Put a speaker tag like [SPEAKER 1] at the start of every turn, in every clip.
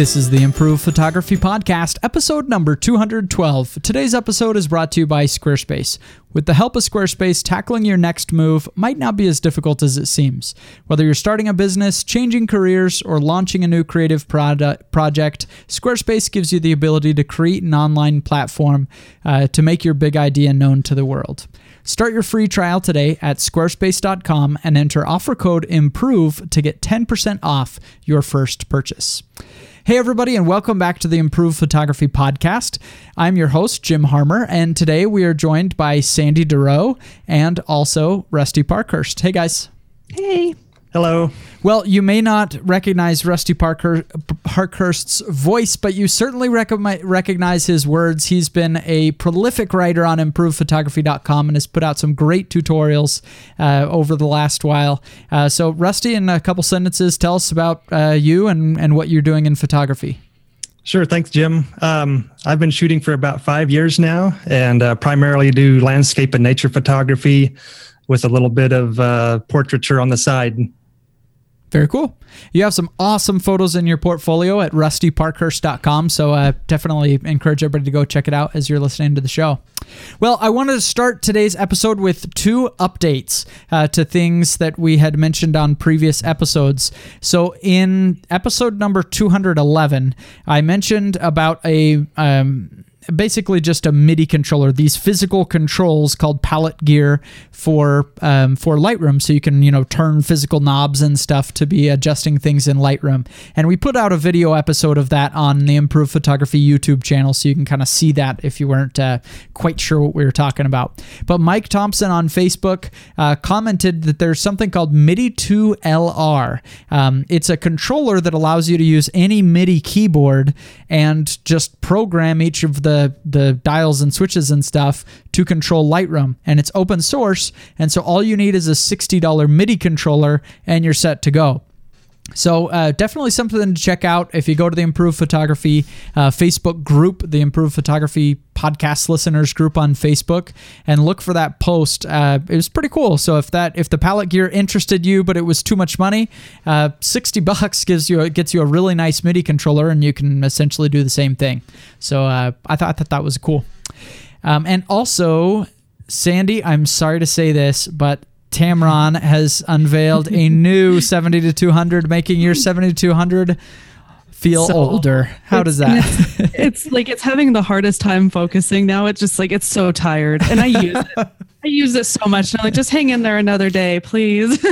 [SPEAKER 1] This is the Improved Photography Podcast, episode number 212. Today's episode is brought to you by Squarespace. With the help of Squarespace, tackling your next move might not be as difficult as it seems. Whether you're starting a business, changing careers, or launching a new creative product, project, Squarespace gives you the ability to create an online platform uh, to make your big idea known to the world. Start your free trial today at squarespace.com and enter offer code IMPROVE to get 10% off your first purchase. Hey, everybody, and welcome back to the Improved Photography Podcast. I'm your host, Jim Harmer, and today we are joined by Sandy Durow and also Rusty Parkhurst. Hey, guys.
[SPEAKER 2] Hey.
[SPEAKER 3] Hello.
[SPEAKER 1] Well, you may not recognize Rusty Parker, Parkhurst's voice, but you certainly recognize his words. He's been a prolific writer on improvephotography.com and has put out some great tutorials uh, over the last while. Uh, so, Rusty, in a couple sentences, tell us about uh, you and, and what you're doing in photography.
[SPEAKER 3] Sure. Thanks, Jim. Um, I've been shooting for about five years now and uh, primarily do landscape and nature photography with a little bit of uh, portraiture on the side.
[SPEAKER 1] Very cool. You have some awesome photos in your portfolio at rustyparkhurst.com. So uh, definitely encourage everybody to go check it out as you're listening to the show. Well, I wanted to start today's episode with two updates uh, to things that we had mentioned on previous episodes. So in episode number 211, I mentioned about a. Um, basically just a MIDI controller. These physical controls called palette gear for um, for Lightroom, so you can you know turn physical knobs and stuff to be adjusting things in Lightroom. And we put out a video episode of that on the Improved Photography YouTube channel, so you can kind of see that if you weren't uh, quite sure what we were talking about. But Mike Thompson on Facebook uh, commented that there's something called MIDI 2 LR. Um, it's a controller that allows you to use any MIDI keyboard and just program each of the the dials and switches and stuff to control Lightroom. And it's open source, and so all you need is a $60 MIDI controller and you're set to go. So uh, definitely something to check out if you go to the Improved Photography uh, Facebook group, the Improved Photography podcast listeners group on Facebook, and look for that post. Uh, it was pretty cool. So if that if the palette gear interested you, but it was too much money, uh, sixty bucks gives you a, gets you a really nice MIDI controller, and you can essentially do the same thing. So uh, I thought that that was cool. Um, and also, Sandy, I'm sorry to say this, but Tamron has unveiled a new 70 to 200, making your 70 to 200 feel so older. How does that?
[SPEAKER 2] It's, it's, like it's having the hardest time focusing now. It's just like it's so tired, and I use it. I use it so much. And I'm like, just hang in there another day, please.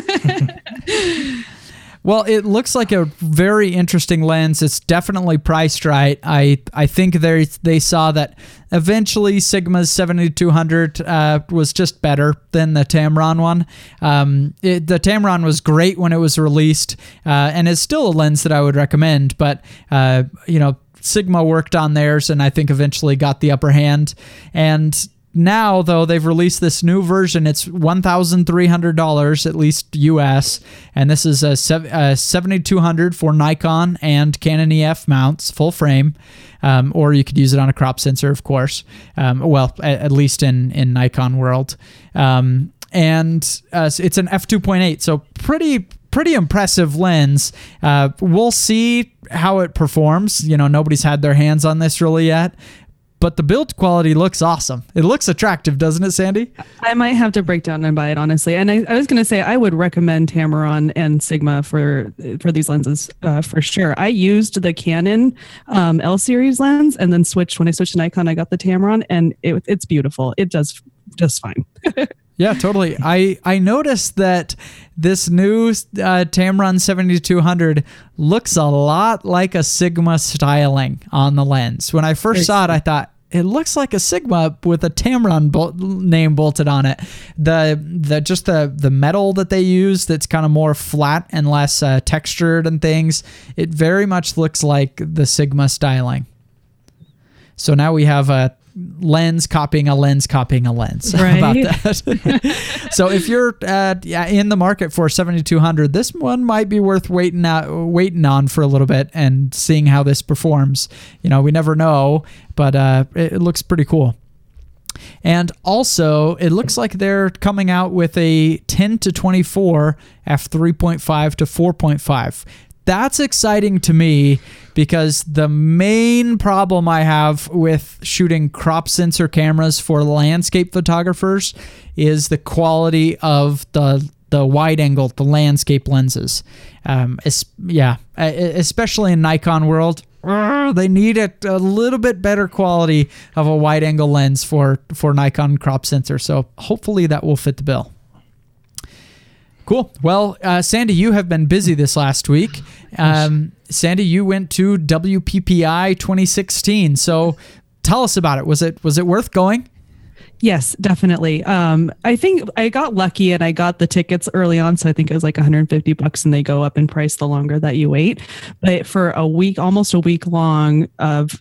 [SPEAKER 1] Well, it looks like a very interesting lens. It's definitely priced right. I I think they they saw that eventually Sigma's 7200 uh, was just better than the Tamron one. Um, it, the Tamron was great when it was released, uh, and it's still a lens that I would recommend. But uh, you know, Sigma worked on theirs, and I think eventually got the upper hand. And now though they've released this new version. It's $1300 at least us and this is a, 7200 for nikon and canon ef mounts full frame. Um, or you could use it on a crop sensor of course. Um, well at, at, least in in nikon world. Um, and uh, it's an f2.8 so pretty pretty impressive lens. Uh, we'll see how it performs. You know, nobody's had their hands on this really yet, but the build quality looks awesome. It looks attractive, doesn't it, Sandy?
[SPEAKER 2] I might have to break down and buy it honestly. And I, I was going to say I would recommend Tamron and Sigma for for these lenses uh, for sure. I used the Canon um, L series lens and then switched when I switched to Nikon. I got the Tamron, and it, it's beautiful. It does just fine.
[SPEAKER 1] Yeah, totally. I I noticed that this new uh, Tamron 7200 looks a lot like a Sigma styling on the lens. When I first saw it, I thought it looks like a Sigma with a Tamron name bolted on it. The the just the the metal that they use that's kind of more flat and less uh, textured and things. It very much looks like the Sigma styling. So now we have a lens copying a lens copying a lens
[SPEAKER 2] right.
[SPEAKER 1] about that. so if you're at, yeah, in the market for 7200, this one might be worth waiting out, waiting on for a little bit and seeing how this performs. You know, we never know, but uh, it, it looks pretty cool. And also, it looks like they're coming out with a 10 to 24 f3.5 to 4.5 that's exciting to me because the main problem I have with shooting crop sensor cameras for landscape photographers is the quality of the the wide angle, the landscape lenses. Um, yeah, especially in Nikon world, uh, they need a, a little bit better quality of a wide angle lens for for Nikon crop sensor. So hopefully that will fit the bill. Cool. Well, uh, Sandy, you have been busy this last week. Um, Sandy, you went to WPPI 2016. So tell us about it. Was it was it worth going?
[SPEAKER 2] Yes, definitely. Um, I think I got lucky and I got the tickets early on, so I think it was like 150 bucks, and they go up in price the longer that you wait. But for a week, almost a week long of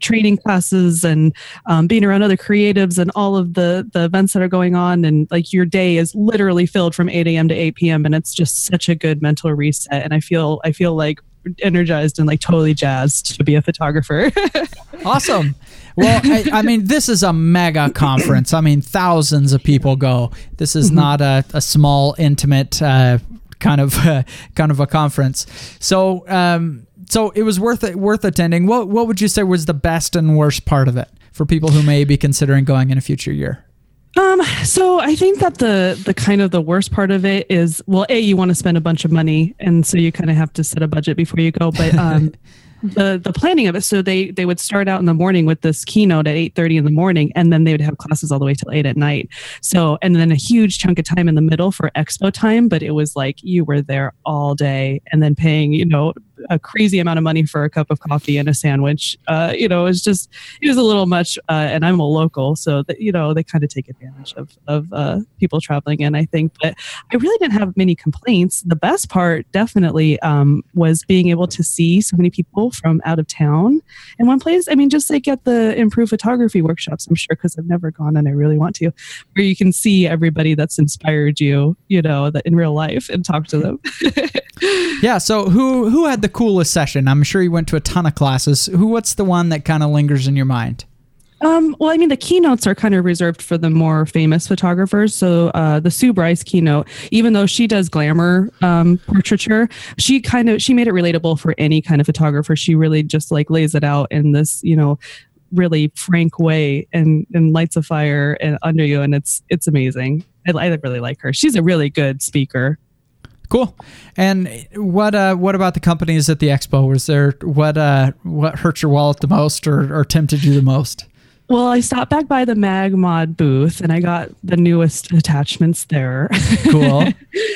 [SPEAKER 2] training classes and um, being around other creatives and all of the the events that are going on, and like your day is literally filled from 8 a.m. to 8 p.m. and it's just such a good mental reset. And I feel I feel like energized and like totally jazzed to be a photographer.
[SPEAKER 1] awesome. Well, I, I, mean, this is a mega conference. I mean, thousands of people go. This is mm-hmm. not a, a small, intimate uh, kind of uh, kind of a conference. So, um, so it was worth it, worth attending. What what would you say was the best and worst part of it for people who may be considering going in a future year?
[SPEAKER 2] Um, so I think that the the kind of the worst part of it is well, a you want to spend a bunch of money, and so you kind of have to set a budget before you go. But um, the the planning of it, so they they would start out in the morning with this keynote at eight thirty in the morning, and then they would have classes all the way till eight at night. So and then a huge chunk of time in the middle for expo time, but it was like you were there all day, and then paying you know a crazy amount of money for a cup of coffee and a sandwich. Uh, you know, it was just it was a little much. Uh, and I'm a local, so that you know they kind of take advantage of of uh, people traveling in. I think, but I really didn't have many complaints. The best part definitely um, was being able to see so many people from out of town in one place. I mean, just like at the improved photography workshops, I'm sure because I've never gone and I really want to, where you can see everybody that's inspired you, you know, that in real life and talk to them.
[SPEAKER 1] yeah. So who who had the coolest session? I'm sure you went to a ton of classes. Who? What's the one that kind of lingers in your mind?
[SPEAKER 2] Um, well, I mean, the keynotes are kind of reserved for the more famous photographers. So uh, the Sue Bryce keynote, even though she does glamour um, portraiture, she kind of she made it relatable for any kind of photographer. She really just like lays it out in this, you know, really frank way and and lights a fire and under you, and it's it's amazing. I, I really like her. She's a really good speaker.
[SPEAKER 1] Cool. And what uh, what about the companies at the expo? Was there what uh, what hurt your wallet the most, or, or tempted you the most?
[SPEAKER 2] Well, I stopped back by the Mag Mod booth and I got the newest attachments there.
[SPEAKER 1] Cool.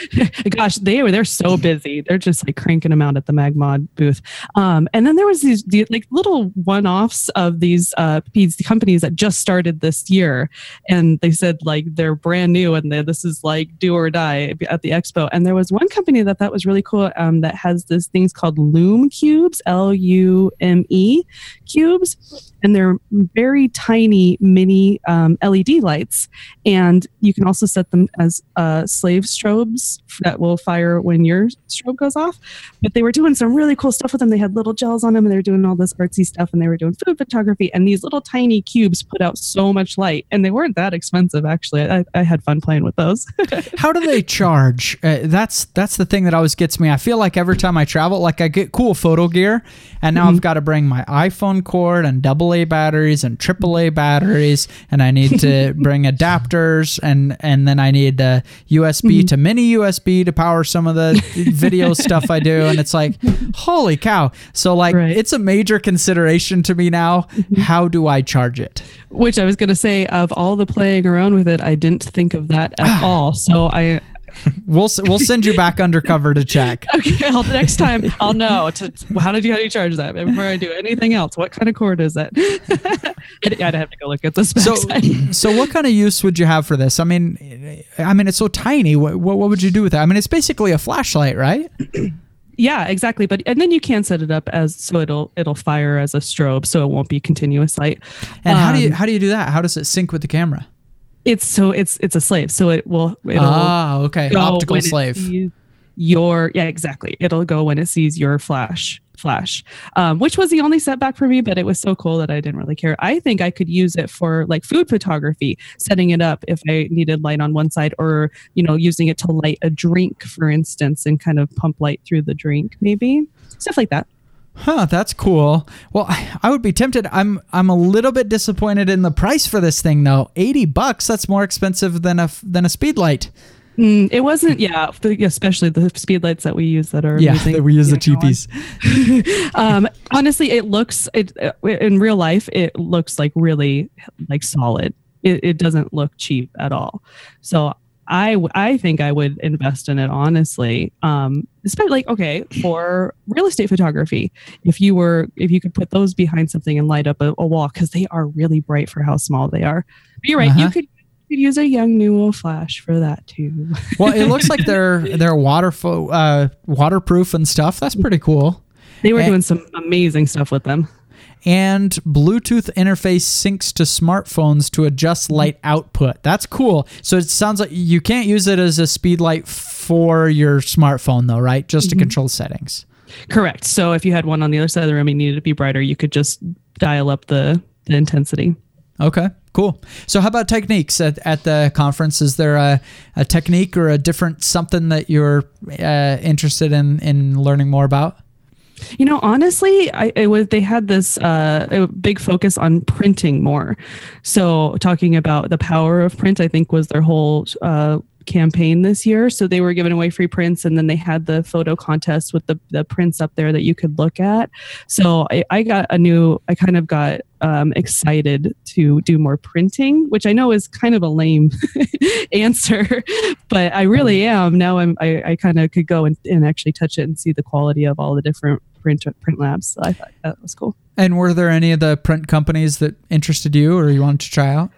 [SPEAKER 2] Gosh, they were they're so busy. They're just like cranking them out at the Mag Mod booth. Um, and then there was these, these like little one-offs of these uh, these companies that just started this year, and they said like they're brand new and this is like do or die at the expo. And there was one company that that was really cool um, that has this things called Lume cubes, L U M E cubes, and they're very tiny mini um, LED lights, and you can also set them as uh, slave strobes that will fire when your strobe goes off. But they were doing some really cool stuff with them. They had little gels on them, and they were doing all this artsy stuff, and they were doing food photography. And these little tiny cubes put out so much light, and they weren't that expensive actually. I, I had fun playing with those.
[SPEAKER 1] How do they charge? Uh, that's that's the thing that always gets me. I feel like every time I travel, like I get cool photo gear, and now mm-hmm. I've got to bring my iPhone cord and AA batteries and AAA batteries, and I need to bring adapters, and and then I need a USB mm-hmm. to mini USB to power some of the video stuff I do, and it's like, holy cow! So like, right. it's a major consideration to me now. Mm-hmm. How do I charge it?
[SPEAKER 2] Which I was going to say, of all the playing around with it, I didn't think of that at all. So I
[SPEAKER 1] we'll we'll send you back undercover to check.
[SPEAKER 2] Okay, well, next time I'll know. To, how did you how do you charge that before I do anything else? What kind of cord is it? I'd have to go look at the specs.
[SPEAKER 1] So, so what kind of use would you have for this? I mean, I mean, it's so tiny. What what, what would you do with it? I mean, it's basically a flashlight, right?
[SPEAKER 2] yeah exactly but and then you can set it up as so it'll it'll fire as a strobe so it won't be continuous light
[SPEAKER 1] and um, how do you um, how do you do that how does it sync with the camera
[SPEAKER 2] it's so it's it's a slave, so it will.
[SPEAKER 1] It'll ah, okay. Optical slave.
[SPEAKER 2] Your yeah, exactly. It'll go when it sees your flash. flash, um, which was the only setback for me, but it was so cool that I didn't really care. I think I could use it for like food photography, setting it up if I needed light on one side or, you know, using it to light a drink, for instance, and kind of pump light through the drink, maybe stuff like that.
[SPEAKER 1] Huh, that's cool. Well, I would be tempted. I'm I'm a little bit disappointed in the price for this thing though. 80 bucks, that's more expensive than a than a speed light.
[SPEAKER 2] Mm, it wasn't, yeah, especially the speed lights that we use that are
[SPEAKER 1] yeah, using, that we use the cheapies.
[SPEAKER 2] um, honestly, it looks it uh, in real life. It looks like really like solid. It, it doesn't look cheap at all. So I I think I would invest in it honestly. Um, especially like okay for real estate photography, if you were if you could put those behind something and light up a, a wall because they are really bright for how small they are. But you're right, uh-huh. you could could use a young Yongnuo flash for that too.
[SPEAKER 1] well, it looks like they're they're water uh, waterproof and stuff. That's pretty cool.
[SPEAKER 2] They were and, doing some amazing stuff with them.
[SPEAKER 1] And Bluetooth interface syncs to smartphones to adjust light output. That's cool. So it sounds like you can't use it as a speed light for your smartphone though, right? Just mm-hmm. to control settings.
[SPEAKER 2] Correct. So if you had one on the other side of the room and needed to be brighter, you could just dial up the, the intensity.
[SPEAKER 1] Okay. Cool. So, how about techniques at, at the conference? Is there a, a technique or a different something that you're uh, interested in in learning more about?
[SPEAKER 2] You know, honestly, I it was they had this uh, big focus on printing more. So, talking about the power of print, I think was their whole uh, campaign this year. So they were giving away free prints and then they had the photo contest with the, the prints up there that you could look at. So I, I got a new, I kind of got um, excited to do more printing, which I know is kind of a lame answer, but I really am. Now I'm, I, I kind of could go and, and actually touch it and see the quality of all the different print print labs. So I thought that was cool.
[SPEAKER 1] And were there any of the print companies that interested you or you wanted to try out?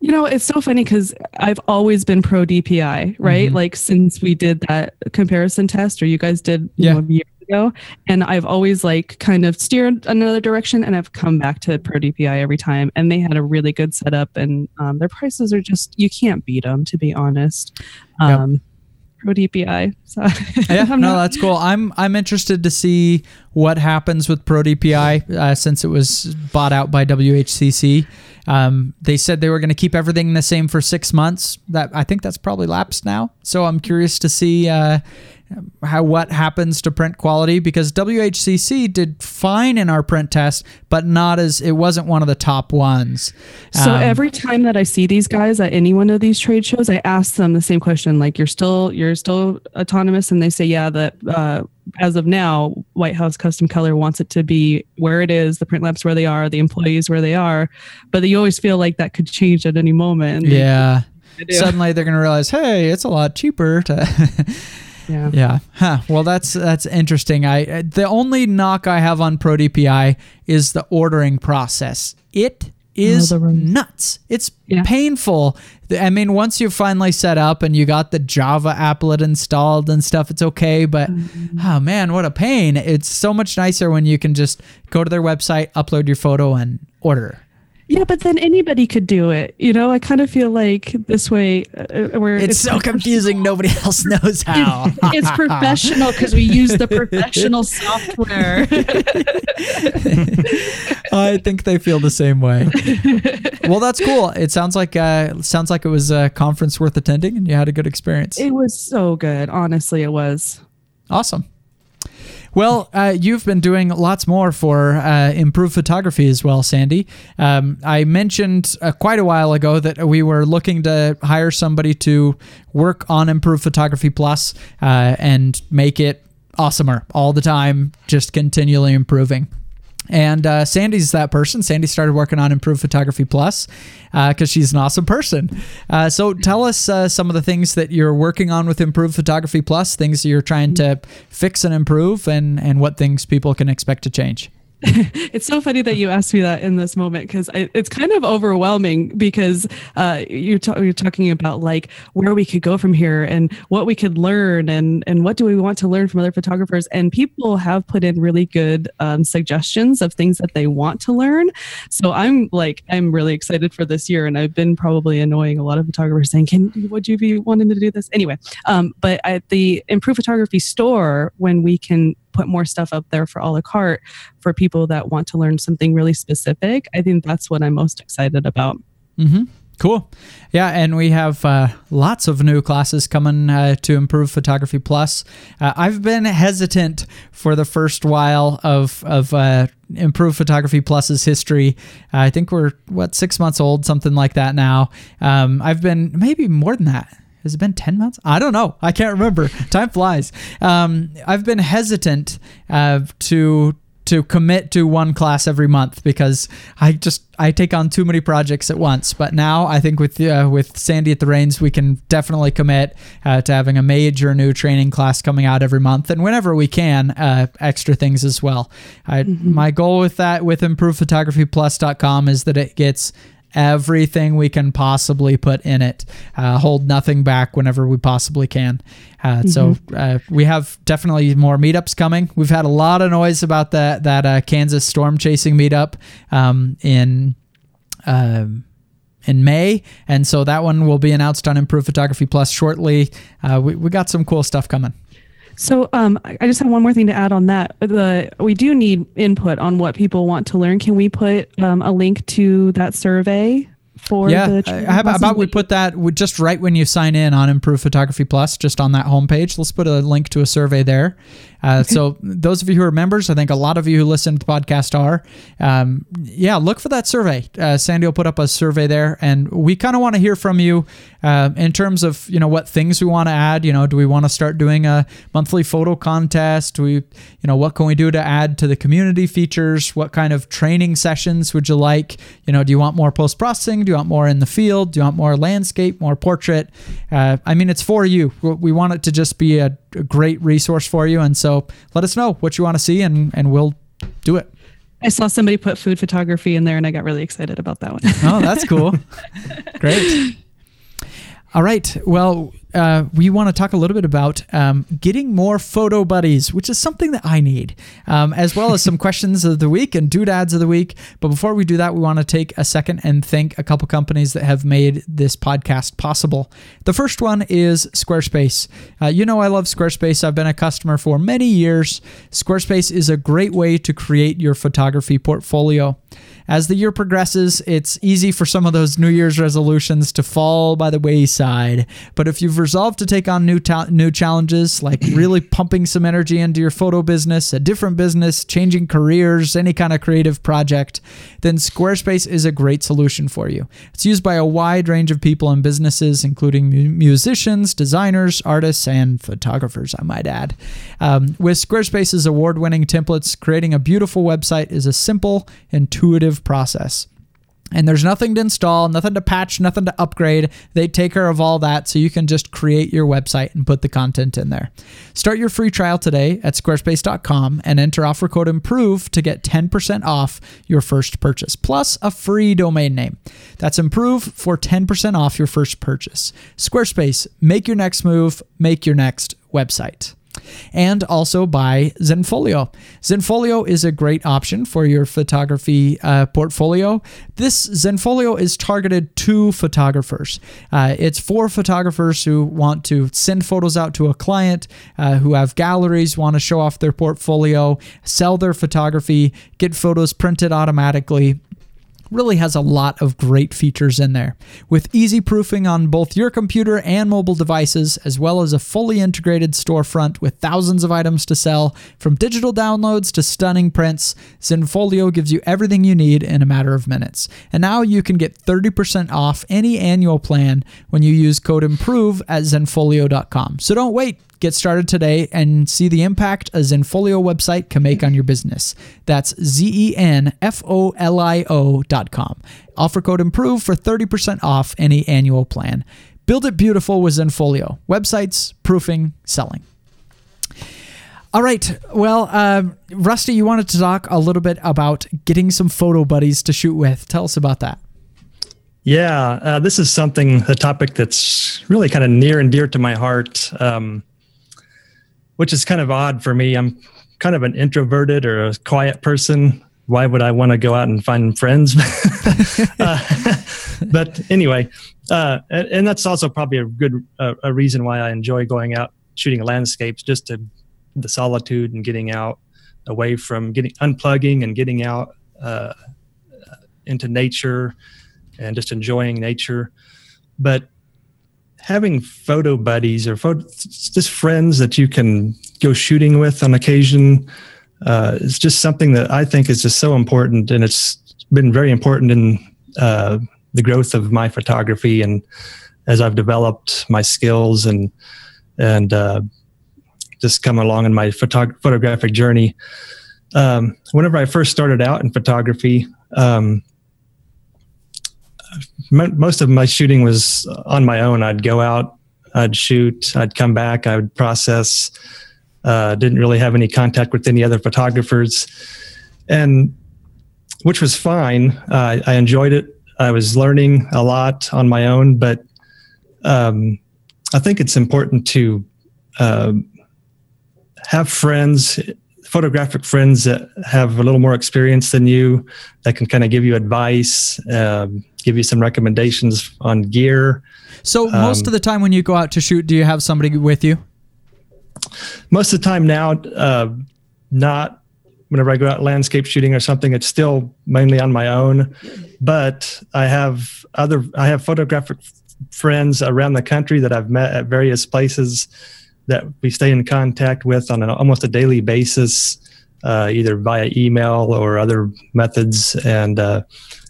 [SPEAKER 2] You know, it's so funny because I've always been pro DPI, right? Mm-hmm. Like since we did that comparison test, or you guys did yeah. know, years ago, and I've always like kind of steered another direction, and I've come back to pro DPI every time. And they had a really good setup, and um, their prices are just you can't beat them, to be honest. Um, yep. Pro DPI. So
[SPEAKER 1] yeah, no, that's cool. I'm I'm interested to see what happens with Pro DPI uh, since it was bought out by WHCC. Um, they said they were going to keep everything the same for six months. That I think that's probably lapsed now. So I'm curious to see uh, how what happens to print quality because WHCC did fine in our print test, but not as it wasn't one of the top ones.
[SPEAKER 2] So um, every time that I see these guys at any one of these trade shows, I ask them the same question: like, "You're still you're still autonomous?" And they say, "Yeah." That uh, as of now, White House Custom Color wants it to be where it is, the print labs where they are, the employees where they are, but you always feel like that could change at any moment.
[SPEAKER 1] Yeah. Suddenly they're going to realize, hey, it's a lot cheaper to.
[SPEAKER 2] Yeah.
[SPEAKER 1] Yeah. Huh. Well, that's that's interesting. I the only knock I have on Pro DPI is the ordering process. It is oh, nuts. It's yeah. painful. I mean, once you're finally set up and you got the Java applet installed and stuff, it's okay. But mm-hmm. oh man, what a pain! It's so much nicer when you can just go to their website, upload your photo, and order.
[SPEAKER 2] Yeah, but then anybody could do it. You know, I kind of feel like this way uh, uh where
[SPEAKER 1] it's, it's so confusing. Nobody else knows how.
[SPEAKER 2] it's professional because we use the professional software.
[SPEAKER 1] I think they feel the same way. Well, that's cool. It sounds like uh, sounds like it was a conference worth attending, and you had a good experience.
[SPEAKER 2] It was so good. Honestly, it was.
[SPEAKER 1] Awesome. Well, uh, you've been doing lots more for uh, improved photography as well, Sandy. Um, I mentioned uh, quite a while ago that we were looking to hire somebody to work on Improved Photography Plus, uh, and make it awesomer all the time, just continually improving. And uh, Sandy's that person. Sandy started working on Improved Photography Plus because uh, she's an awesome person. Uh, so tell us uh, some of the things that you're working on with Improved Photography Plus, things that you're trying to fix and improve, and, and what things people can expect to change.
[SPEAKER 2] it's so funny that you asked me that in this moment because it's kind of overwhelming because uh, you're, ta- you're talking about like where we could go from here and what we could learn and and what do we want to learn from other photographers. And people have put in really good um, suggestions of things that they want to learn. So i'm like i'm really excited for this year and i've been probably annoying a lot of photographers saying can would you be wanting to do this? Anyway um, but at the improved photography store when we can put more stuff up there for a la carte for people that want to learn something really specific. I think that's what I'm most excited about.
[SPEAKER 1] Mm-hmm. Cool. Yeah, and we have uh, lots of new classes coming uh, to Improve Photography Plus. Uh, I've been hesitant for the first while of of uh, Improve Photography Plus's history. I think we're what six months old, something like that now. Um, I've been maybe more than that. Has it been 10 months? I don't know. I can't remember. Time flies. Um, I've been hesitant uh, to to commit to one class every month because I just I take on too many projects at once. But now I think with uh, with Sandy at the reins, we can definitely commit uh, to having a major new training class coming out every month, and whenever we can, uh, extra things as well. I, mm-hmm. My goal with that with ImprovePhotographyPlus.com is that it gets everything we can possibly put in it. Uh, hold nothing back whenever we possibly can. Uh, mm-hmm. So uh, we have definitely more meetups coming. We've had a lot of noise about that that uh, Kansas storm chasing meetup um, in. Um, in May, and so that one will be announced on Improve Photography Plus shortly. Uh, we, we got some cool stuff coming.
[SPEAKER 2] So um, I just have one more thing to add on that. The we do need input on what people want to learn. Can we put um, a link to that survey for
[SPEAKER 1] yeah, the how about, about we put that just right when you sign in on Improve Photography Plus, just on that homepage. Let's put a link to a survey there. Uh. So those of you who are members, I think a lot of you who listen to the podcast are. Um, yeah, look for that survey. Uh, Sandy will put up a survey there, and we kind of want to hear from you uh, in terms of you know what things we want to add. You know, do we want to start doing a monthly photo contest? Do we, you know, what can we do to add to the community features? What kind of training sessions would you like? You know, do you want more post processing? Do you want more in the field? Do you want more landscape, more portrait? Uh, I mean, it's for you. We want it to just be a, a great resource for you, and so let us know what you want to see, and and we'll do it.
[SPEAKER 2] I saw somebody put food photography in there, and I got really excited about that one.
[SPEAKER 1] oh, that's cool. Great. All right. Well, uh, we want to talk a little bit about um, getting more photo buddies, which is something that I need, um, as well as some questions of the week and doodads of the week. But before we do that, we want to take a second and thank a couple companies that have made this podcast possible. The first one is Squarespace. Uh, you know, I love Squarespace. I've been a customer for many years. Squarespace is a great way to create your photography portfolio. As the year progresses, it's easy for some of those New Year's resolutions to fall by the wayside. But if you've resolved to take on new ta- new challenges, like really pumping some energy into your photo business, a different business, changing careers, any kind of creative project, then Squarespace is a great solution for you. It's used by a wide range of people and businesses, including mu- musicians, designers, artists, and photographers, I might add. Um, with Squarespace's award winning templates, creating a beautiful website is a simple, intuitive process. And there's nothing to install, nothing to patch, nothing to upgrade. They take care of all that so you can just create your website and put the content in there. Start your free trial today at squarespace.com and enter offer code IMPROVE to get 10% off your first purchase, plus a free domain name. That's IMPROVE for 10% off your first purchase. Squarespace, make your next move, make your next website and also by Zenfolio. Zenfolio is a great option for your photography uh, portfolio. This Zenfolio is targeted to photographers. Uh, it's for photographers who want to send photos out to a client, uh, who have galleries, want to show off their portfolio, sell their photography, get photos printed automatically really has a lot of great features in there. With easy proofing on both your computer and mobile devices, as well as a fully integrated storefront with thousands of items to sell, from digital downloads to stunning prints, Zenfolio gives you everything you need in a matter of minutes. And now you can get 30% off any annual plan when you use code IMPROVE at zenfolio.com. So don't wait. Get started today and see the impact a Zenfolio website can make on your business. That's Z E N F O L I O dot com. Offer code IMPROVE for 30% off any annual plan. Build it beautiful with Zenfolio. Websites, proofing, selling. All right. Well, um, Rusty, you wanted to talk a little bit about getting some photo buddies to shoot with. Tell us about that.
[SPEAKER 3] Yeah, uh, this is something, a topic that's really kind of near and dear to my heart. Um, which is kind of odd for me. I'm kind of an introverted or a quiet person. Why would I want to go out and find friends? uh, but anyway, uh, and, and, that's also probably a good uh, a reason why I enjoy going out shooting landscapes, just to the solitude and getting out away from getting unplugging and getting out uh, into nature and just enjoying nature. But having photo buddies or photo, just friends that you can go shooting with on occasion uh, is just something that I think is just so important, and it's been very important in uh, the growth of my photography and as I've developed my skills and and uh, just come along in my photog- photographic journey. Um, whenever I first started out in photography, um, most of my shooting was on my own. I'd go out, I'd shoot, I'd come back, I would process. Uh, didn't really have any contact with any other photographers, and which was fine. Uh, I enjoyed it. I was learning a lot on my own, but um, I think it's important to uh, have friends, photographic friends that have a little more experience than you, that can kind of give you advice, um, give you some recommendations on gear.
[SPEAKER 1] So most
[SPEAKER 3] Um,
[SPEAKER 1] of the time when you go out to shoot, do you have somebody with you?
[SPEAKER 3] Most of the time now, uh, not whenever I go out landscape shooting or something, it's still mainly on my own. But I have other, I have photographic friends around the country that I've met at various places that we stay in contact with on an almost a daily basis, uh, either via email or other methods. And uh,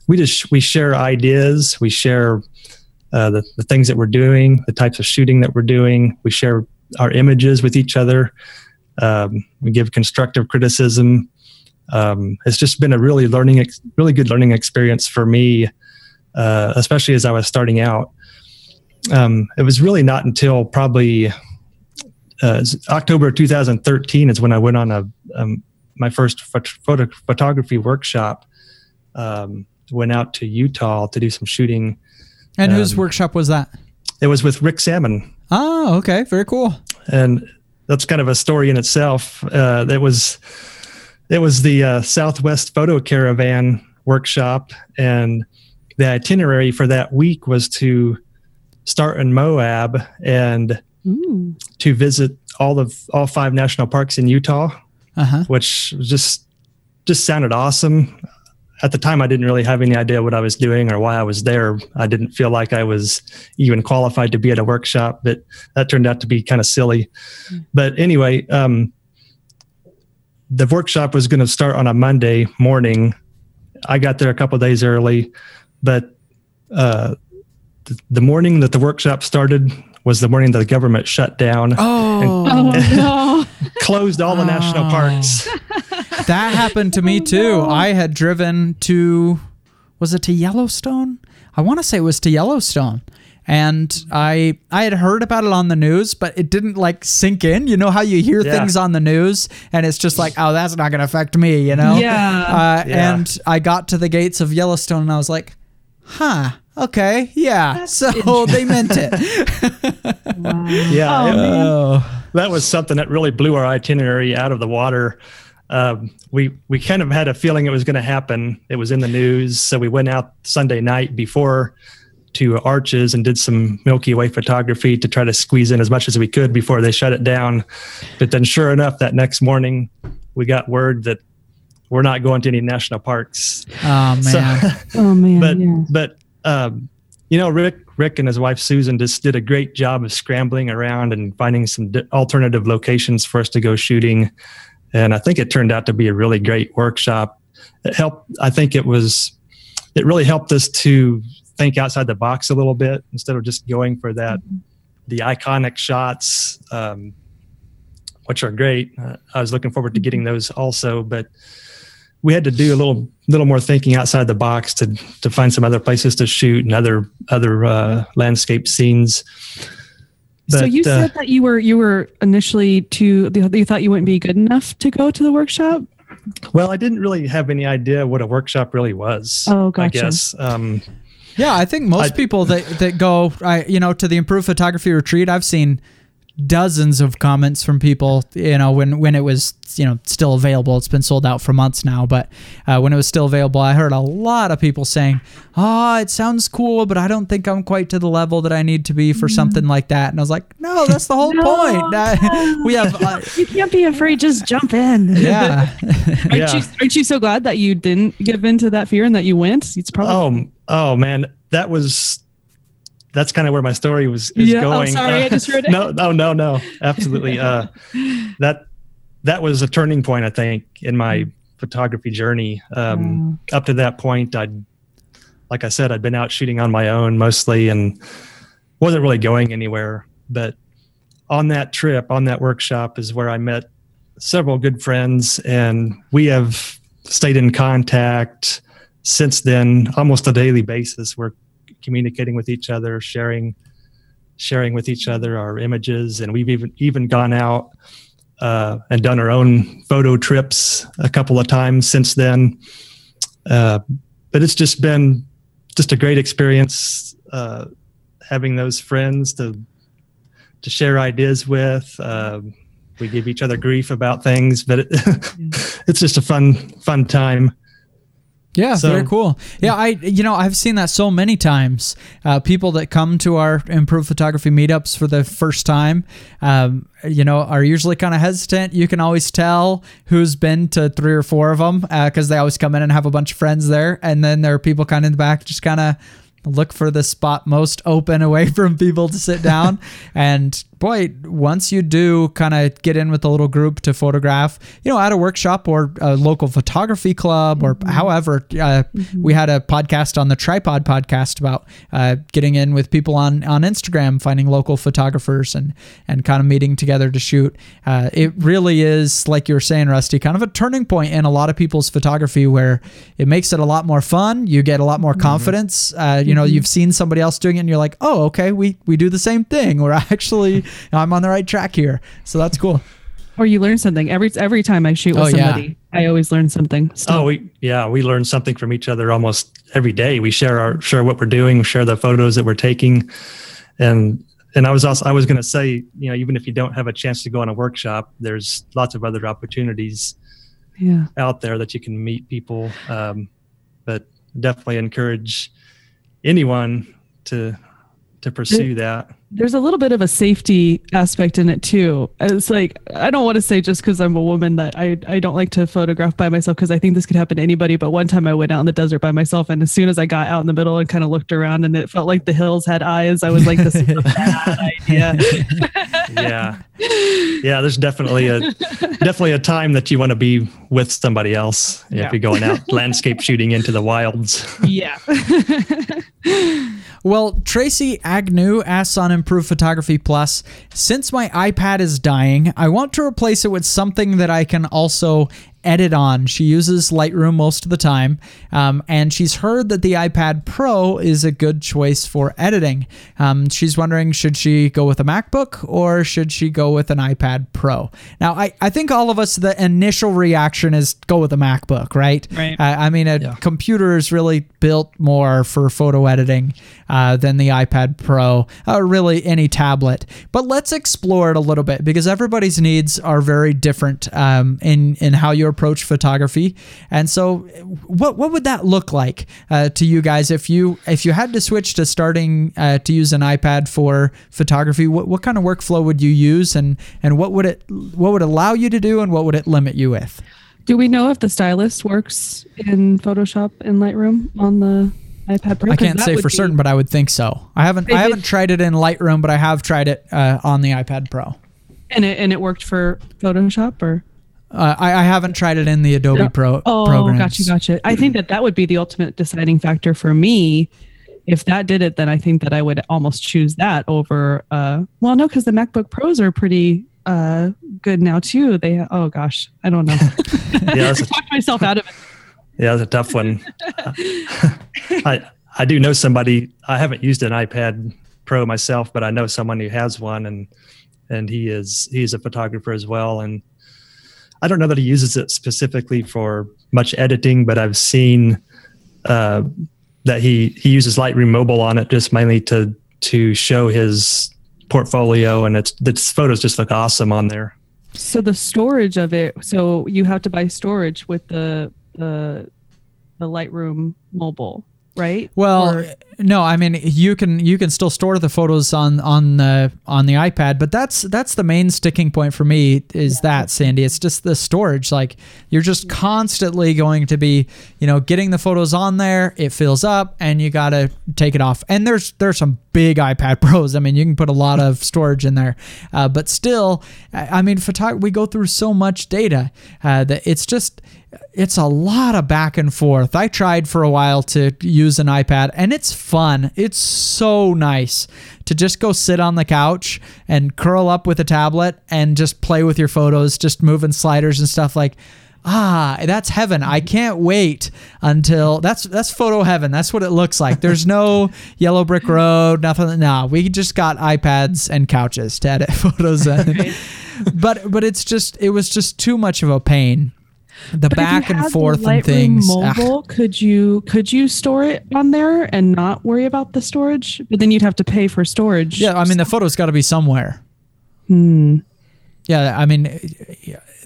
[SPEAKER 3] we just we share ideas, we share uh, the, the things that we're doing, the types of shooting that we're doing. We share our images with each other. Um, we give constructive criticism. Um, it's just been a really learning, ex- really good learning experience for me, uh, especially as I was starting out. Um, it was really not until probably uh, October 2013 is when I went on a um, my first photo photography workshop. Um, went out to Utah to do some shooting.
[SPEAKER 1] And whose
[SPEAKER 3] um,
[SPEAKER 1] workshop was that?
[SPEAKER 3] It was with Rick Salmon,
[SPEAKER 1] Oh, okay. Very cool.
[SPEAKER 3] and that's kind of a story in itself. Uh, it was it was the uh, Southwest Photo Caravan workshop, and the itinerary for that week was to start in Moab and
[SPEAKER 2] Ooh.
[SPEAKER 3] to visit all of all five national parks in Utah,
[SPEAKER 1] Uh huh.
[SPEAKER 3] which just just sounded awesome. At the time, I didn't really have any idea what I was doing or why I was there. I didn't feel like I was even qualified to be at a workshop, but that turned out to be kind of silly. But anyway, um, the workshop was going to start on a Monday morning. I got there a couple days early, but uh, th- the morning that the workshop started was the morning that the government shut down,
[SPEAKER 1] Oh,
[SPEAKER 2] Oh no.
[SPEAKER 3] closed all the national
[SPEAKER 1] Oh.
[SPEAKER 3] parks.
[SPEAKER 1] that happened to me
[SPEAKER 2] Oh,
[SPEAKER 1] too.
[SPEAKER 2] no.
[SPEAKER 1] I had driven to, was it to Yellowstone? I want to say it was to Yellowstone. And I I had heard about it on the news, but it didn't like sink in. You know how you hear
[SPEAKER 3] Yeah.
[SPEAKER 1] things on the news and it's just like, oh, that's not going to affect me, you know?
[SPEAKER 2] Yeah.
[SPEAKER 1] Uh,
[SPEAKER 3] Yeah.
[SPEAKER 1] And I got to the gates of Yellowstone and I was like, huh, okay, yeah.
[SPEAKER 2] That's
[SPEAKER 1] so they meant it.
[SPEAKER 2] Wow.
[SPEAKER 3] Yeah,
[SPEAKER 2] Oh,
[SPEAKER 3] it-
[SPEAKER 1] oh.
[SPEAKER 3] that was something that really blew our itinerary out of the water. Um, we we kind of had a feeling it was going to happen. It was in the news, so we went out Sunday night before to Arches and did some Milky Way photography to try to squeeze in as much as we could before they shut it down. But then, sure enough, that next morning we got word that we're not going to any national parks.
[SPEAKER 1] Oh, man.
[SPEAKER 3] So,
[SPEAKER 2] Oh man.
[SPEAKER 3] but
[SPEAKER 2] yeah.
[SPEAKER 3] but um, you know Rick Rick and his wife Susan just did a great job of scrambling around and finding some di- alternative locations for us to go shooting, and I think it turned out to be a really great workshop. It helped. I think it was. It really helped us to think outside the box a little bit instead of just going for that the iconic shots, um, which are great. Uh, I was looking forward to getting those also, but we had to do a little little more thinking outside the box to to find some other places to shoot and other other uh, landscape scenes.
[SPEAKER 2] so
[SPEAKER 3] But,
[SPEAKER 2] you
[SPEAKER 3] uh,
[SPEAKER 2] said that you were you were initially too you thought you wouldn't be good enough to go to the workshop.
[SPEAKER 3] Well, I didn't really have any idea what a workshop really was.
[SPEAKER 2] Oh,
[SPEAKER 3] I
[SPEAKER 2] gotcha.
[SPEAKER 3] guess. Um,
[SPEAKER 1] Yeah, I think most
[SPEAKER 3] I-
[SPEAKER 1] people that that go, I you know, to the improved photography retreat, I've seen dozens of comments from people. You know, when when it was you know still available. It's been sold out for months now, but uh, when it was still available, I heard a lot of people saying, "Oh, it sounds cool, but I don't think I'm quite to the level that I need to be for something like that." And I was like, "No, that's the whole
[SPEAKER 2] No.
[SPEAKER 1] point. We have." Uh,
[SPEAKER 2] You can't be afraid. Just jump in.
[SPEAKER 1] yeah.
[SPEAKER 2] Aren't,
[SPEAKER 3] Yeah.
[SPEAKER 2] you, aren't you so glad that you didn't give in to that fear and that you went? It's probably.
[SPEAKER 3] Oh, oh man, that was that's kind of where my story was is
[SPEAKER 2] Yeah, oh,
[SPEAKER 3] going.
[SPEAKER 2] sorry, I just heard it.
[SPEAKER 3] no, no, no, no, absolutely. Uh, that that was a turning point, I think, in my photography journey. Um, Up to that point, I'd, like I said, I'd been out shooting on my own mostly, and wasn't really going anywhere. But on that trip, on that workshop, is where I met several good friends, and we have stayed in contact since then, almost a daily basis. We're communicating with each other, sharing sharing with each other our images, and we've even even gone out uh, and done our own photo trips a couple of times since then. Uh, but it's just been just a great experience uh, having those friends to to share ideas with. Uh, we give each other grief about things, but it, it's just a fun fun time.
[SPEAKER 1] Yeah,
[SPEAKER 3] So-
[SPEAKER 1] very cool. Yeah, I you know I've seen that so many times. Uh, people that come to our improved photography meetups for the first time, um, you know, are usually kind of hesitant. You can always tell who's been to three or four of them because they always come in and have a bunch of friends there, and then there are people kind of in the back just kind of look for the spot most open away from people to sit down and boy once you do kind of get in with a little group to photograph you know at a workshop or a local photography club or however uh, we had a podcast on the tripod podcast about uh, getting in with people on on instagram finding local photographers and and kind of meeting together to shoot. Uh, it really is like you were saying rusty kind of a turning point in a lot of people's photography where it makes it a lot more fun you get a lot more confidence uh, you know you've seen somebody else doing it and you're like oh okay we we do the same thing. We're actually i'm on the right track here so that's cool
[SPEAKER 2] Or you learn something every every time I shoot with
[SPEAKER 1] Oh, yeah.
[SPEAKER 2] somebody. I always learn something. Still.
[SPEAKER 3] Oh, we yeah, we learn something from each other almost every day. We share our share what we're doing, share the photos that we're taking, and and I was also I was going to say, you know, even if you don't have a chance to go on a workshop, there's lots of other opportunities
[SPEAKER 2] yeah.
[SPEAKER 3] out there that you can meet people. Um, but definitely encourage anyone to to pursue that.
[SPEAKER 2] There's a little bit of a safety aspect in it too. It's like I don't want to say just because I'm a woman that I I don't like to photograph by myself because I think this could happen to anybody. But one time I went out in the desert by myself, and as soon as I got out in the middle and kind of looked around, and it felt like the hills had eyes, I was like, "This is a bad idea."
[SPEAKER 3] Yeah, yeah. There's definitely a definitely a time that you want to be with somebody else
[SPEAKER 2] Yeah.
[SPEAKER 3] if you're going out landscape shooting into the wilds.
[SPEAKER 2] yeah.
[SPEAKER 1] Well, Tracy Agnew asks on Improved Photography Plus. Since my iPad is dying, I want to replace it with something that I can also edit on. She uses Lightroom most of the time, um, and she's heard that the iPad Pro is a good choice for editing. Um, she's wondering should she go with a MacBook or should she go with an iPad Pro? Now, I, I think all of us, the initial reaction is go with a MacBook, right?
[SPEAKER 2] Right.
[SPEAKER 1] Uh, I mean, a
[SPEAKER 3] Yeah.
[SPEAKER 1] computer is really built more for photo editing uh, than the iPad Pro or really any tablet. But let's explore it a little bit because everybody's needs are very different um, in in how you approach photography. And so, what what would that look like uh, to you guys if you if you had to switch to starting uh, to use an iPad for photography? What what kind of workflow would you use, and and what would it what would allow you to do, and what would it limit you with?
[SPEAKER 2] Do we know if the stylus works in Photoshop and Lightroom on the iPad Pro?
[SPEAKER 1] I can't say for certain, but I would think so. I haven't I haven't tried it in Lightroom, but I have tried it uh, on the iPad Pro.
[SPEAKER 2] And it and it worked for Photoshop or
[SPEAKER 1] Uh, I, I haven't tried it in the Adobe
[SPEAKER 2] Yeah.
[SPEAKER 1] Pro
[SPEAKER 2] Oh,
[SPEAKER 1] programs.
[SPEAKER 2] gotcha, gotcha. I think that that would be the ultimate deciding factor for me. If that did it, then I think that I would almost choose that over. Uh, well, no, because the MacBook Pros are pretty uh, good now too. They oh gosh, I don't know.
[SPEAKER 3] Yeah, that's a,
[SPEAKER 2] Talked myself out of it.
[SPEAKER 3] yeah, that's a tough one. I I do know somebody. I haven't used an iPad Pro myself, but I know someone who has one, and and he is he's a photographer as well. And I don't know that he uses it specifically for much editing, but I've seen uh, that he he uses Lightroom Mobile on it just mainly to to show his portfolio, and it's the photos just look awesome on there.
[SPEAKER 2] So the storage of it, so you have to buy storage with the the the Lightroom mobile, right?
[SPEAKER 1] Well,
[SPEAKER 2] Or-
[SPEAKER 1] no, I mean you can you can still store the photos on on the on the iPad, but that's that's the main sticking point for me is that Sandy. It's just the storage. Like you're just constantly going to be, you know, getting the photos on there. It fills up, and you got to take it off. And there's there's some big iPad Pros. I mean, you can put a lot of storage in there, uh, but still, I I mean, photog- we go through so much data uh, that it's just it's a lot of back and forth. I tried for a while to use an iPad and it's fun. It's so nice to just go sit on the couch and curl up with a tablet and just play with your photos, just moving sliders and stuff like ah that's heaven. I can't wait until that's that's photo heaven. That's what it looks like. There's no yellow brick road nothing nah we just got ipads and couches to edit photos in. But but it's just it was just too much of a pain the
[SPEAKER 2] But
[SPEAKER 1] back and forth and
[SPEAKER 2] Lightroom
[SPEAKER 1] things. ah.
[SPEAKER 2] Mobile, could you could you store it on there and not worry about the storage? But then you'd have to pay for storage.
[SPEAKER 1] yeah, I mean the photo's got to be somewhere.
[SPEAKER 2] Hmm.
[SPEAKER 1] Yeah, I mean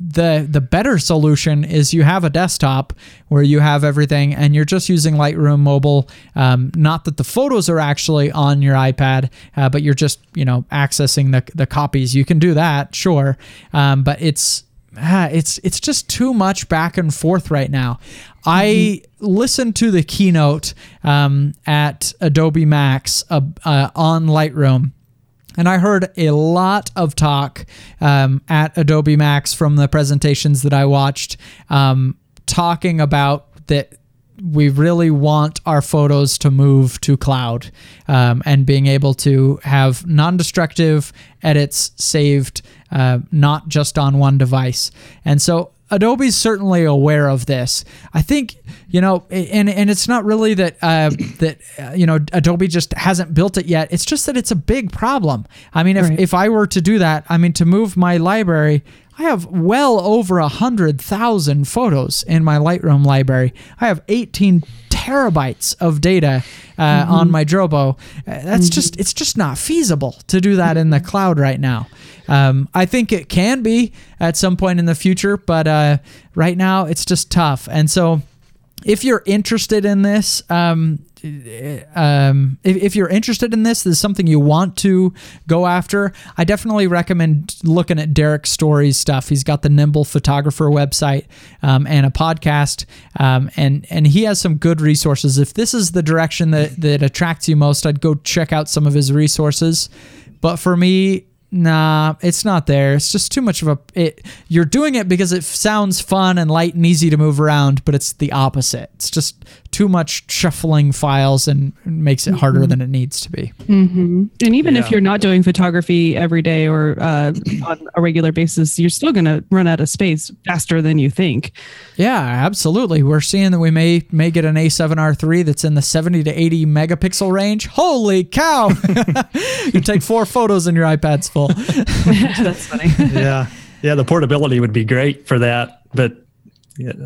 [SPEAKER 1] the the better solution is you have a desktop where you have everything and you're just using Lightroom mobile. Um, not that the photos are actually on your iPad, uh, but you're just you know accessing the the copies. You can do that, sure, um, but it's ah, it's it's just too much back and forth right now. I listened to the keynote um, at Adobe Max uh, uh, on Lightroom. And I heard a lot of talk um, at Adobe Max from the presentations that I watched, um, talking about that we really want our photos to move to cloud um, and being able to have non destructive edits saved, uh, not just on one device. And so Adobe's certainly aware of this. I think you know, and and it's not really that uh, that uh, you know Adobe just hasn't built it yet. It's just that it's a big problem. I mean, if
[SPEAKER 2] Right.
[SPEAKER 1] if I were to do that, I mean, to move my library. I have well over a hundred thousand photos in my Lightroom library. I have 18 terabytes of data uh, on my Drobo. Uh, that's just it's just not feasible to do that in the cloud right now. Um, I think it can be at some point in the future, but uh, right now it's just tough. And so, if you're interested in this, um, um, if, if you're interested in this, this is something you want to go after. I definitely recommend looking at Derrick Story's stuff. He's got the Nimble Photographer website um, and a podcast, um, and and he has some good resources. If this is the direction that that attracts you most, I'd go check out some of his resources. But for me, Nah, it's not there. It's just too much of a. It, you're doing it because it sounds fun and light and easy to move around, but it's the opposite. It's just too much shuffling files and makes it harder than it needs to be.
[SPEAKER 2] And even if you're not doing photography every day or uh, on a regular basis, you're still going to run out of space faster than you think.
[SPEAKER 1] Yeah, absolutely. We're seeing that we may may get an A7R3 that's in the 70 to 80 megapixel range. Holy cow! you take four photos and your iPad's full.
[SPEAKER 2] That's funny.
[SPEAKER 3] yeah, yeah. The portability would be great for that, but yeah,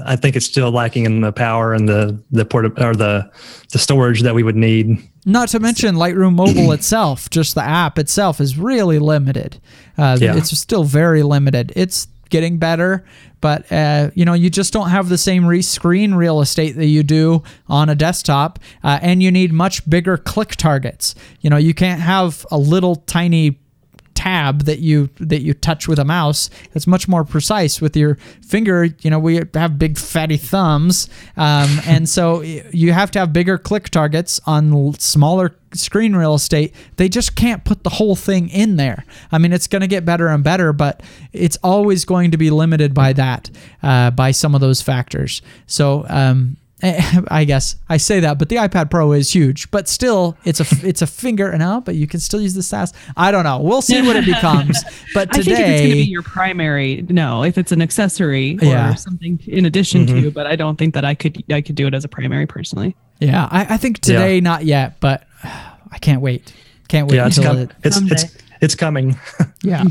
[SPEAKER 3] I think it's still lacking in the power and the the port or the the storage that we would need.
[SPEAKER 1] Not to mention Lightroom Mobile itself, just the app itself is really limited. Uh,
[SPEAKER 3] Yeah.
[SPEAKER 1] It's still very limited. It's getting better, but uh, you know you just don't have the same re- screen real estate that you do on a desktop, uh, and you need much bigger click targets. You know you can't have a little tiny tab that you that you touch with a mouse it's much more precise with your finger. You know we have big fatty thumbs um, and so you have to have bigger click targets on smaller screen real estate. They just can't put the whole thing in there. I mean it's going to get better and better but it's always going to be limited by that uh, by some of those factors. So um, I guess I say that, but the iPad Pro is huge. But still, it's a it's a finger and out, but you can still use the SAS. I don't know. We'll see what it becomes. But today,
[SPEAKER 2] I think if it's going to be your primary, no. If it's an accessory or
[SPEAKER 1] Yeah.
[SPEAKER 2] something in addition to, mm-hmm. but I don't think that I could I could do it as a primary personally.
[SPEAKER 1] yeah, I, I think today not yet, but I can't wait. Can't wait
[SPEAKER 3] Yeah, it's
[SPEAKER 1] until
[SPEAKER 3] com-
[SPEAKER 1] it.
[SPEAKER 3] it's,
[SPEAKER 2] Someday.
[SPEAKER 3] it's it's coming.
[SPEAKER 1] Yeah.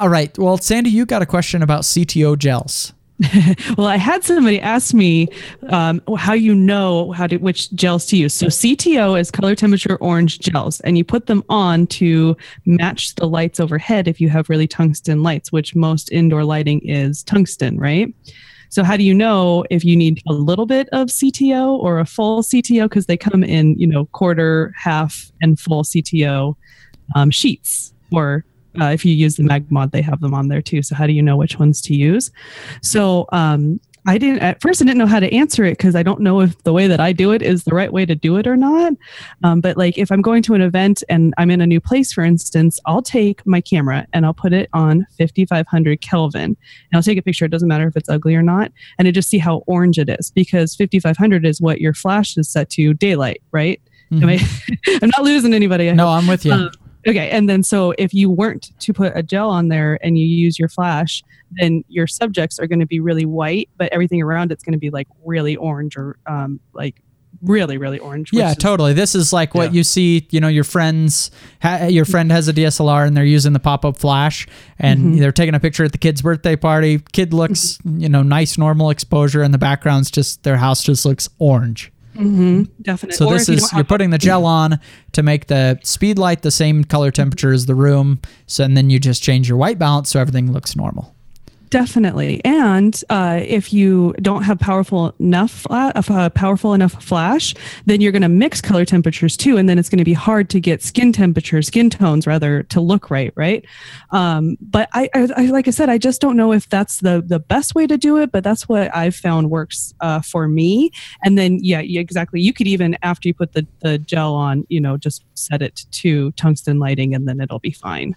[SPEAKER 1] All right. Well, Sandy, you got a question about CTO gels.
[SPEAKER 2] well, I had somebody ask me um, how you know how to which gels to use. So CTO is color temperature orange gels, and you put them on to match the lights overhead if you have really tungsten lights, which most indoor lighting is tungsten, right? So how do you know if you need a little bit of CTO or a full CTO? Because they come in, you know, quarter, half, and full CTO um, sheets or uh, if you use the MagMod, they have them on there too. So how do you know which ones to use? So um, I didn't at first. I didn't know how to answer it because I don't know if the way that I do it is the right way to do it or not. Um, but like if I'm going to an event and I'm in a new place, for instance, I'll take my camera and I'll put it on 5500 Kelvin and I'll take a picture. It doesn't matter if it's ugly or not, and I just see how orange it is because 5500 is what your flash is set to daylight, right? Mm-hmm. I, am not losing anybody.
[SPEAKER 1] I no, hope. I'm with you. Um,
[SPEAKER 2] Okay. And then so if you weren't to put a gel on there and you use your flash, then your subjects are going to be really white, but everything around it's going to be like really orange or um, like really really orange
[SPEAKER 1] yeah is, totally this is like what yeah. you see you know your friends ha- your friend has a dslr and they're using the pop-up flash and mm-hmm. they're taking a picture at the kid's birthday party kid looks mm-hmm. you know nice normal exposure and the background's just their house just looks orange
[SPEAKER 2] Mm-hmm, definitely.
[SPEAKER 1] So or this is you are putting the gel on to make the speed light the same color temperature as the room. So and then you just change your white balance so everything looks normal.
[SPEAKER 2] Definitely. And uh, if you don't have powerful enough, uh, powerful enough flash, then you're going to mix color temperatures too, and then it's going to be hard to get skin temperature, skin tones rather, to look right, right? Um, but I, I, I, like I said, I just don't know if that's the the best way to do it, but that's what I've found works uh, for me. And then, yeah, exactly. You could even after you put the the gel on, you know, just set it to tungsten lighting, and then it'll be fine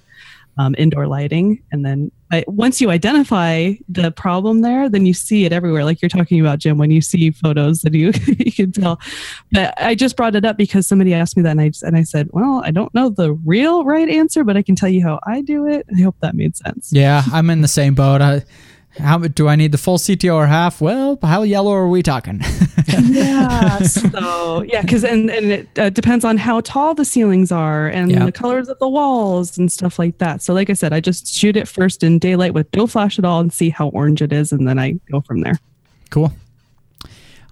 [SPEAKER 2] um, indoor lighting. And then I, once you identify the problem there, then you see it everywhere. Like you're talking about, Jim, when you see photos that you, you can tell. But I just brought it up because somebody asked me that and I, and I said, well, I don't know the real right answer, but I can tell you how I do it. I hope that made sense.
[SPEAKER 1] Yeah, I'm in the same boat. I, how do I need the full CTO or half? Well, how yellow are we talking?
[SPEAKER 2] yeah. So yeah, because and and it uh, depends on how tall the ceilings are and the colors of the walls and stuff like that. So like I said, I just shoot it first in daylight with no flash at all and see how orange it is, and then I go from there.
[SPEAKER 1] Cool.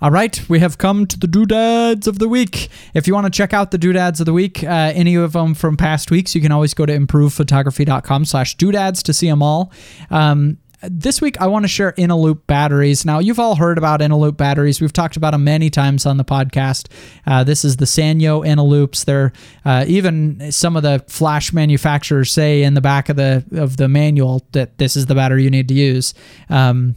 [SPEAKER 1] All right, we have come to the doodads of the week. If you want to check out the doodads of the week, uh, any of them from past weeks, you can always go to improvephotography.com slash doodads to see them all. Um, this week I want to share Eneloop batteries. Now, you've all heard about Eneloop batteries. We've talked about them many times on the podcast. Uh, this is the Sanyo Eneloops. They're uh, even some of the flash manufacturers say in the back of the of the manual that this is the battery you need to use. Um,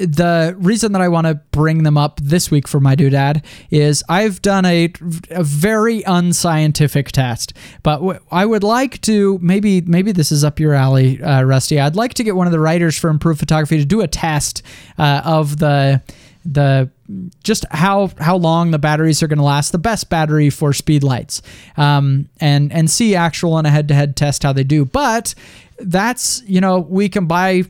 [SPEAKER 1] the reason that I want to bring them up this week for my doodad is I've done a, a very unscientific test, but w- I would like to maybe maybe this is up your alley, uh, Rusty. I'd like to get one of the writers for Improved Photography to do a test uh, of the the just how how long the batteries are going to last the best battery for speed lights um, and and see actual on a head-to-head test how they do but that's you know we can buy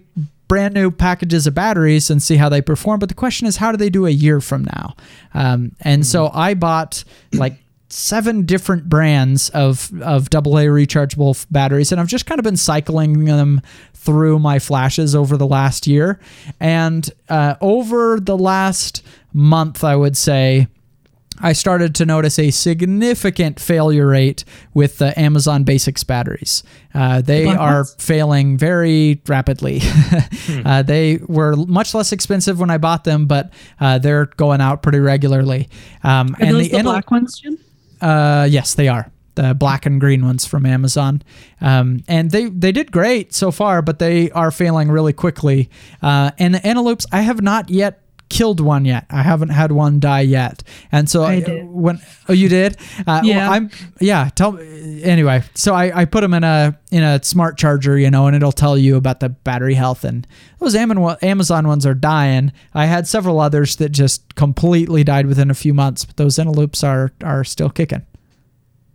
[SPEAKER 1] brand new packages of batteries and see how they perform. But the question is, how do they do a year from now? Um, and mm-hmm. so I bought like seven different brands of of AA rechargeable batteries, and I've just kind of been cycling them through my flashes over the last year. And uh, over the last month, I would say I started to notice a significant failure rate with the Amazon Basics batteries. Uh, they are failing very rapidly. hmm. uh, they were much less expensive when I bought them, but uh, they're going out pretty regularly.
[SPEAKER 2] Um, are and those the, the black ones, Jim?
[SPEAKER 1] Uh, yes, they are the black and green ones from Amazon. Um, and they, they did great so far, but they are failing really quickly. Uh, and the Eneloops, I have not yet killed one yet. I haven't had one die yet. And so I did. when oh you did, uh, yeah, well, I'm yeah. Tell anyway. So I, I put them in a in a smart charger, you know, and it'll tell you about the battery health. And those Amazon ones are dying. I had several others that just completely died within a few months, but those Eneloops are are still kicking.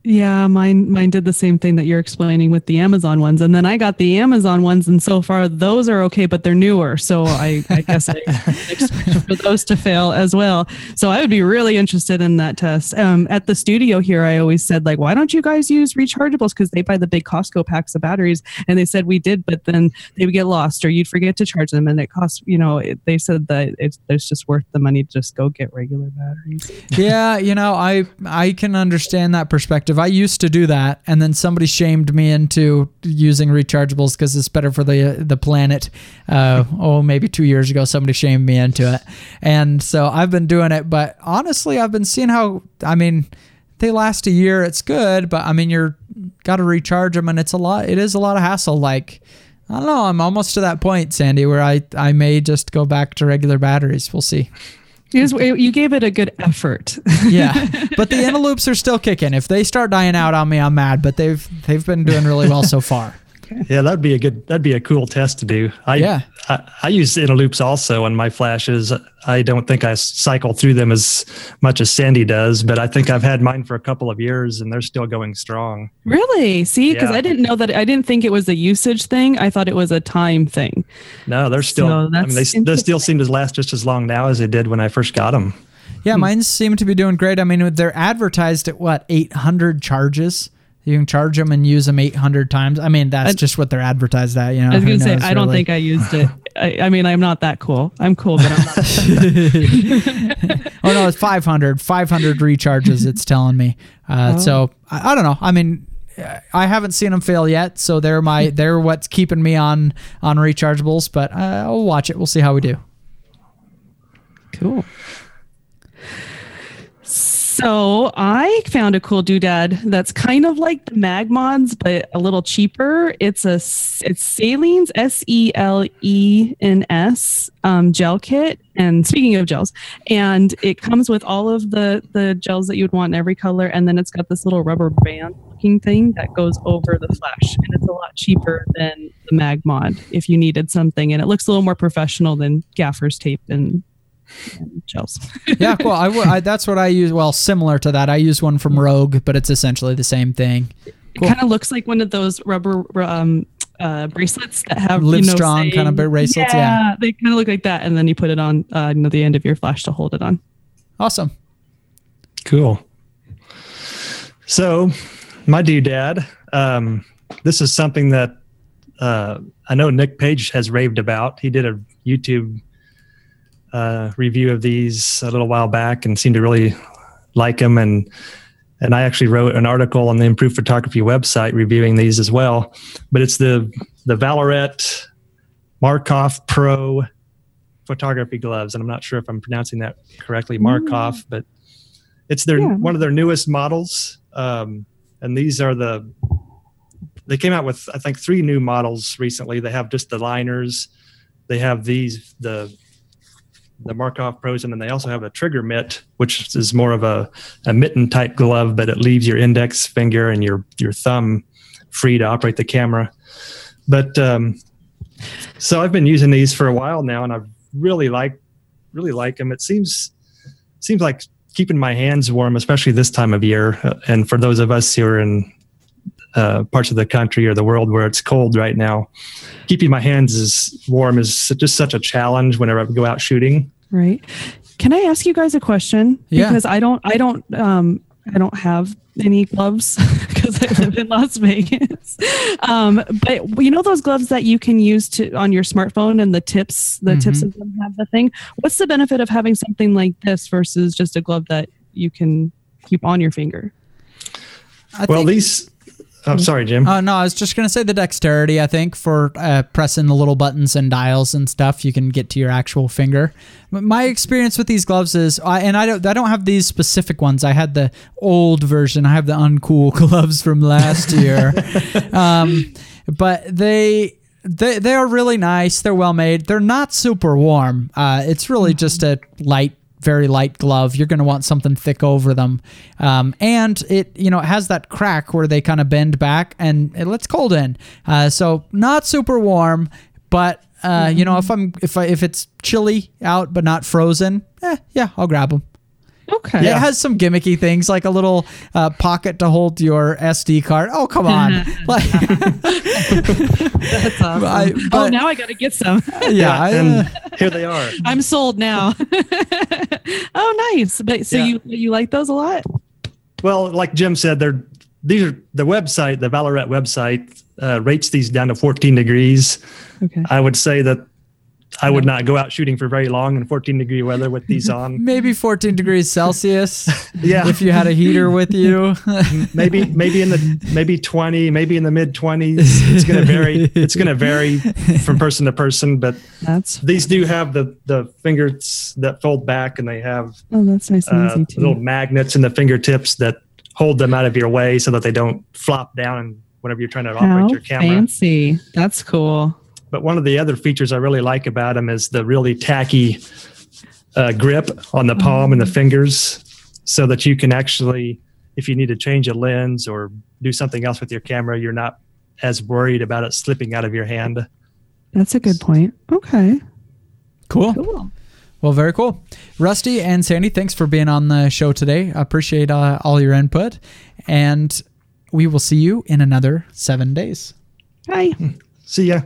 [SPEAKER 2] Yeah, mine mine did the same thing that you're explaining with the Amazon ones, and then I got the Amazon ones, and so far those are okay, but they're newer, so I, I guess I expect for those to fail as well. So I would be really interested in that test. Um, at the studio here, I always said like, why don't you guys use rechargeables? Because they buy the big Costco packs of batteries, and they said we did, but then they would get lost or you'd forget to charge them, and it costs. You know, it, they said that it's there's just worth the money to just go get regular batteries.
[SPEAKER 1] yeah, you know, I I can understand that perspective. I used to do that, and then somebody shamed me into using rechargeables because it's better for the the planet. Uh, oh, maybe two years ago, somebody shamed me into it, and so I've been doing it. But honestly, I've been seeing how. I mean, they last a year. It's good, but I mean, you're got to recharge them, and it's a lot. It is a lot of hassle. Like. I don't know. I'm almost to that point, Sandy, where I, I may just go back to regular batteries. We'll see.
[SPEAKER 2] You, just, you gave it a good effort.
[SPEAKER 1] yeah, but the Eneloops are still kicking. If they start dying out on me, I'm mad. But they've they've been doing really well so far.
[SPEAKER 3] Yeah, that'd be a good. That'd be a cool test to do. I,
[SPEAKER 1] yeah,
[SPEAKER 3] I, I use Eneloops also on my flashes. I don't think I cycle through them as much as Sandy does, but I think I've had mine for a couple of years and they're still going strong.
[SPEAKER 2] Really? See, because yeah. I didn't know that. I didn't think it was a usage thing. I thought it was a time thing.
[SPEAKER 3] No, they're still. So I mean, they, they still seem to last just as long now as they did when I first got them.
[SPEAKER 1] Yeah, mine seem to be doing great. I mean, they're advertised at what 800 charges. You can charge them and use them 800 times. I mean, that's I, just what they're advertised at. You know,
[SPEAKER 2] I was going to say, I don't think I used it. I, I, mean, I'm not that cool. I'm cool, but I'm not.
[SPEAKER 1] oh no, it's 500. 500 recharges. It's telling me. Uh, oh. So I, I don't know. I mean, I haven't seen them fail yet, so they're my they're what's keeping me on on rechargeables. But uh, I'll watch it. We'll see how we do.
[SPEAKER 2] Cool. So I found a cool doodad that's kind of like the Magmods, but a little cheaper. It's a it's Selens S E L E N S um, gel kit. And speaking of gels, and it comes with all of the the gels that you would want in every color, and then it's got this little rubber band looking thing that goes over the flash, and it's a lot cheaper than the Magmod if you needed something, and it looks a little more professional than gaffer's tape and gels.
[SPEAKER 1] yeah, cool. I, I, that's what I use. Well, similar to that, I use one from Rogue, but it's essentially the same thing.
[SPEAKER 2] Cool. It kind of looks like one of those rubber um, uh, bracelets that have
[SPEAKER 1] live
[SPEAKER 2] you know,
[SPEAKER 1] strong saying, kind of bracelets. Yeah, yeah.
[SPEAKER 2] they kind of look like that, and then you put it on uh, you know the end of your flash to hold it on.
[SPEAKER 1] Awesome.
[SPEAKER 3] Cool. So, my doodad, um, this is something that uh, I know Nick Page has raved about. He did a YouTube uh, review of these a little while back and seemed to really like them. And and I actually wrote an article on the Improved Photography website reviewing these as well. But it's the the Vallerret Markhof Pro photography gloves, and I'm not sure if I'm pronouncing that correctly, Markhof, mm. but it's their yeah. one of their newest models. Um, and these are the they came out with I think three new models recently. They have just the liners. They have these the the Markhof Pros, and then they also have a trigger mitt, which is more of a, a mitten type glove, but it leaves your index finger and your your thumb free to operate the camera. But um, so I've been using these for a while now, and I really like really like them. It seems seems like keeping my hands warm, especially this time of year. And for those of us who are in uh, parts of the country or the world where it's cold right now. Keeping my hands as warm is just such a challenge whenever I go out shooting.
[SPEAKER 2] Right. Can I ask you guys a question?
[SPEAKER 1] Yeah.
[SPEAKER 2] Because I don't, I don't, um, I don't have any gloves because I live in Las Vegas. Um, but you know those gloves that you can use to on your smartphone and the tips, the mm-hmm. tips of them have the thing. What's the benefit of having something like this versus just a glove that you can keep on your finger?
[SPEAKER 3] I well, think- these I'm sorry, Jim.
[SPEAKER 1] Uh, no, I was just going to say the dexterity, I think, for uh, pressing the little buttons and dials and stuff, you can get to your actual finger. My experience with these gloves is, I, and I don't, I don't have these specific ones. I had the old version. I have the uncool gloves from last year. um, but they, they, they are really nice. They're well made. They're not super warm. Uh, it's really just a light very light glove. You're going to want something thick over them. Um, and it, you know, it has that crack where they kind of bend back and it lets cold in. Uh, so not super warm, but uh, you know, if I'm if I, if it's chilly out but not frozen, eh, yeah, I'll grab them.
[SPEAKER 2] Okay.
[SPEAKER 1] It has some gimmicky things like a little uh, pocket to hold your SD card. Oh, come on. like,
[SPEAKER 2] That's awesome.
[SPEAKER 1] I-
[SPEAKER 2] oh, now I got to get some.
[SPEAKER 1] yeah. I, uh,
[SPEAKER 3] and here they are.
[SPEAKER 2] I'm sold now. nice. But so
[SPEAKER 3] Yeah.
[SPEAKER 2] you you like those a lot?
[SPEAKER 3] Well, like Jim said, they're these are the website, the Vallerret website uh, rates these down to 14 degrees.
[SPEAKER 2] Okay.
[SPEAKER 3] I would say that I would not go out shooting for very long in 14 degree weather with these on.
[SPEAKER 1] maybe 14 degrees Celsius
[SPEAKER 3] Yeah,
[SPEAKER 1] if you had a heater with you.
[SPEAKER 3] maybe maybe in the maybe 20, maybe in the mid 20s. It's going to vary. It's going to vary from person to person, but
[SPEAKER 2] That's
[SPEAKER 3] these do have the the fingers that fold back, and they have
[SPEAKER 2] oh, that's nice and
[SPEAKER 3] uh,
[SPEAKER 2] easy too.
[SPEAKER 3] little magnets in the fingertips that hold them out of your way so that they don't flop down and whenever you're trying to operate your camera.
[SPEAKER 2] fancy. That's cool.
[SPEAKER 3] But one of the other features I really like about them is the really tacky uh, grip on the palm and the fingers, so that you can actually, if you need to change a lens or do something else with your camera, you're not as worried about it slipping out of your hand.
[SPEAKER 2] That's a good point. Okay.
[SPEAKER 1] cool.
[SPEAKER 2] Cool.
[SPEAKER 1] Well, very cool. Rusty and Sandy, thanks for being on the show today. I appreciate uh, all your input. And we will see you in another seven days.
[SPEAKER 2] Hi.
[SPEAKER 3] See ya.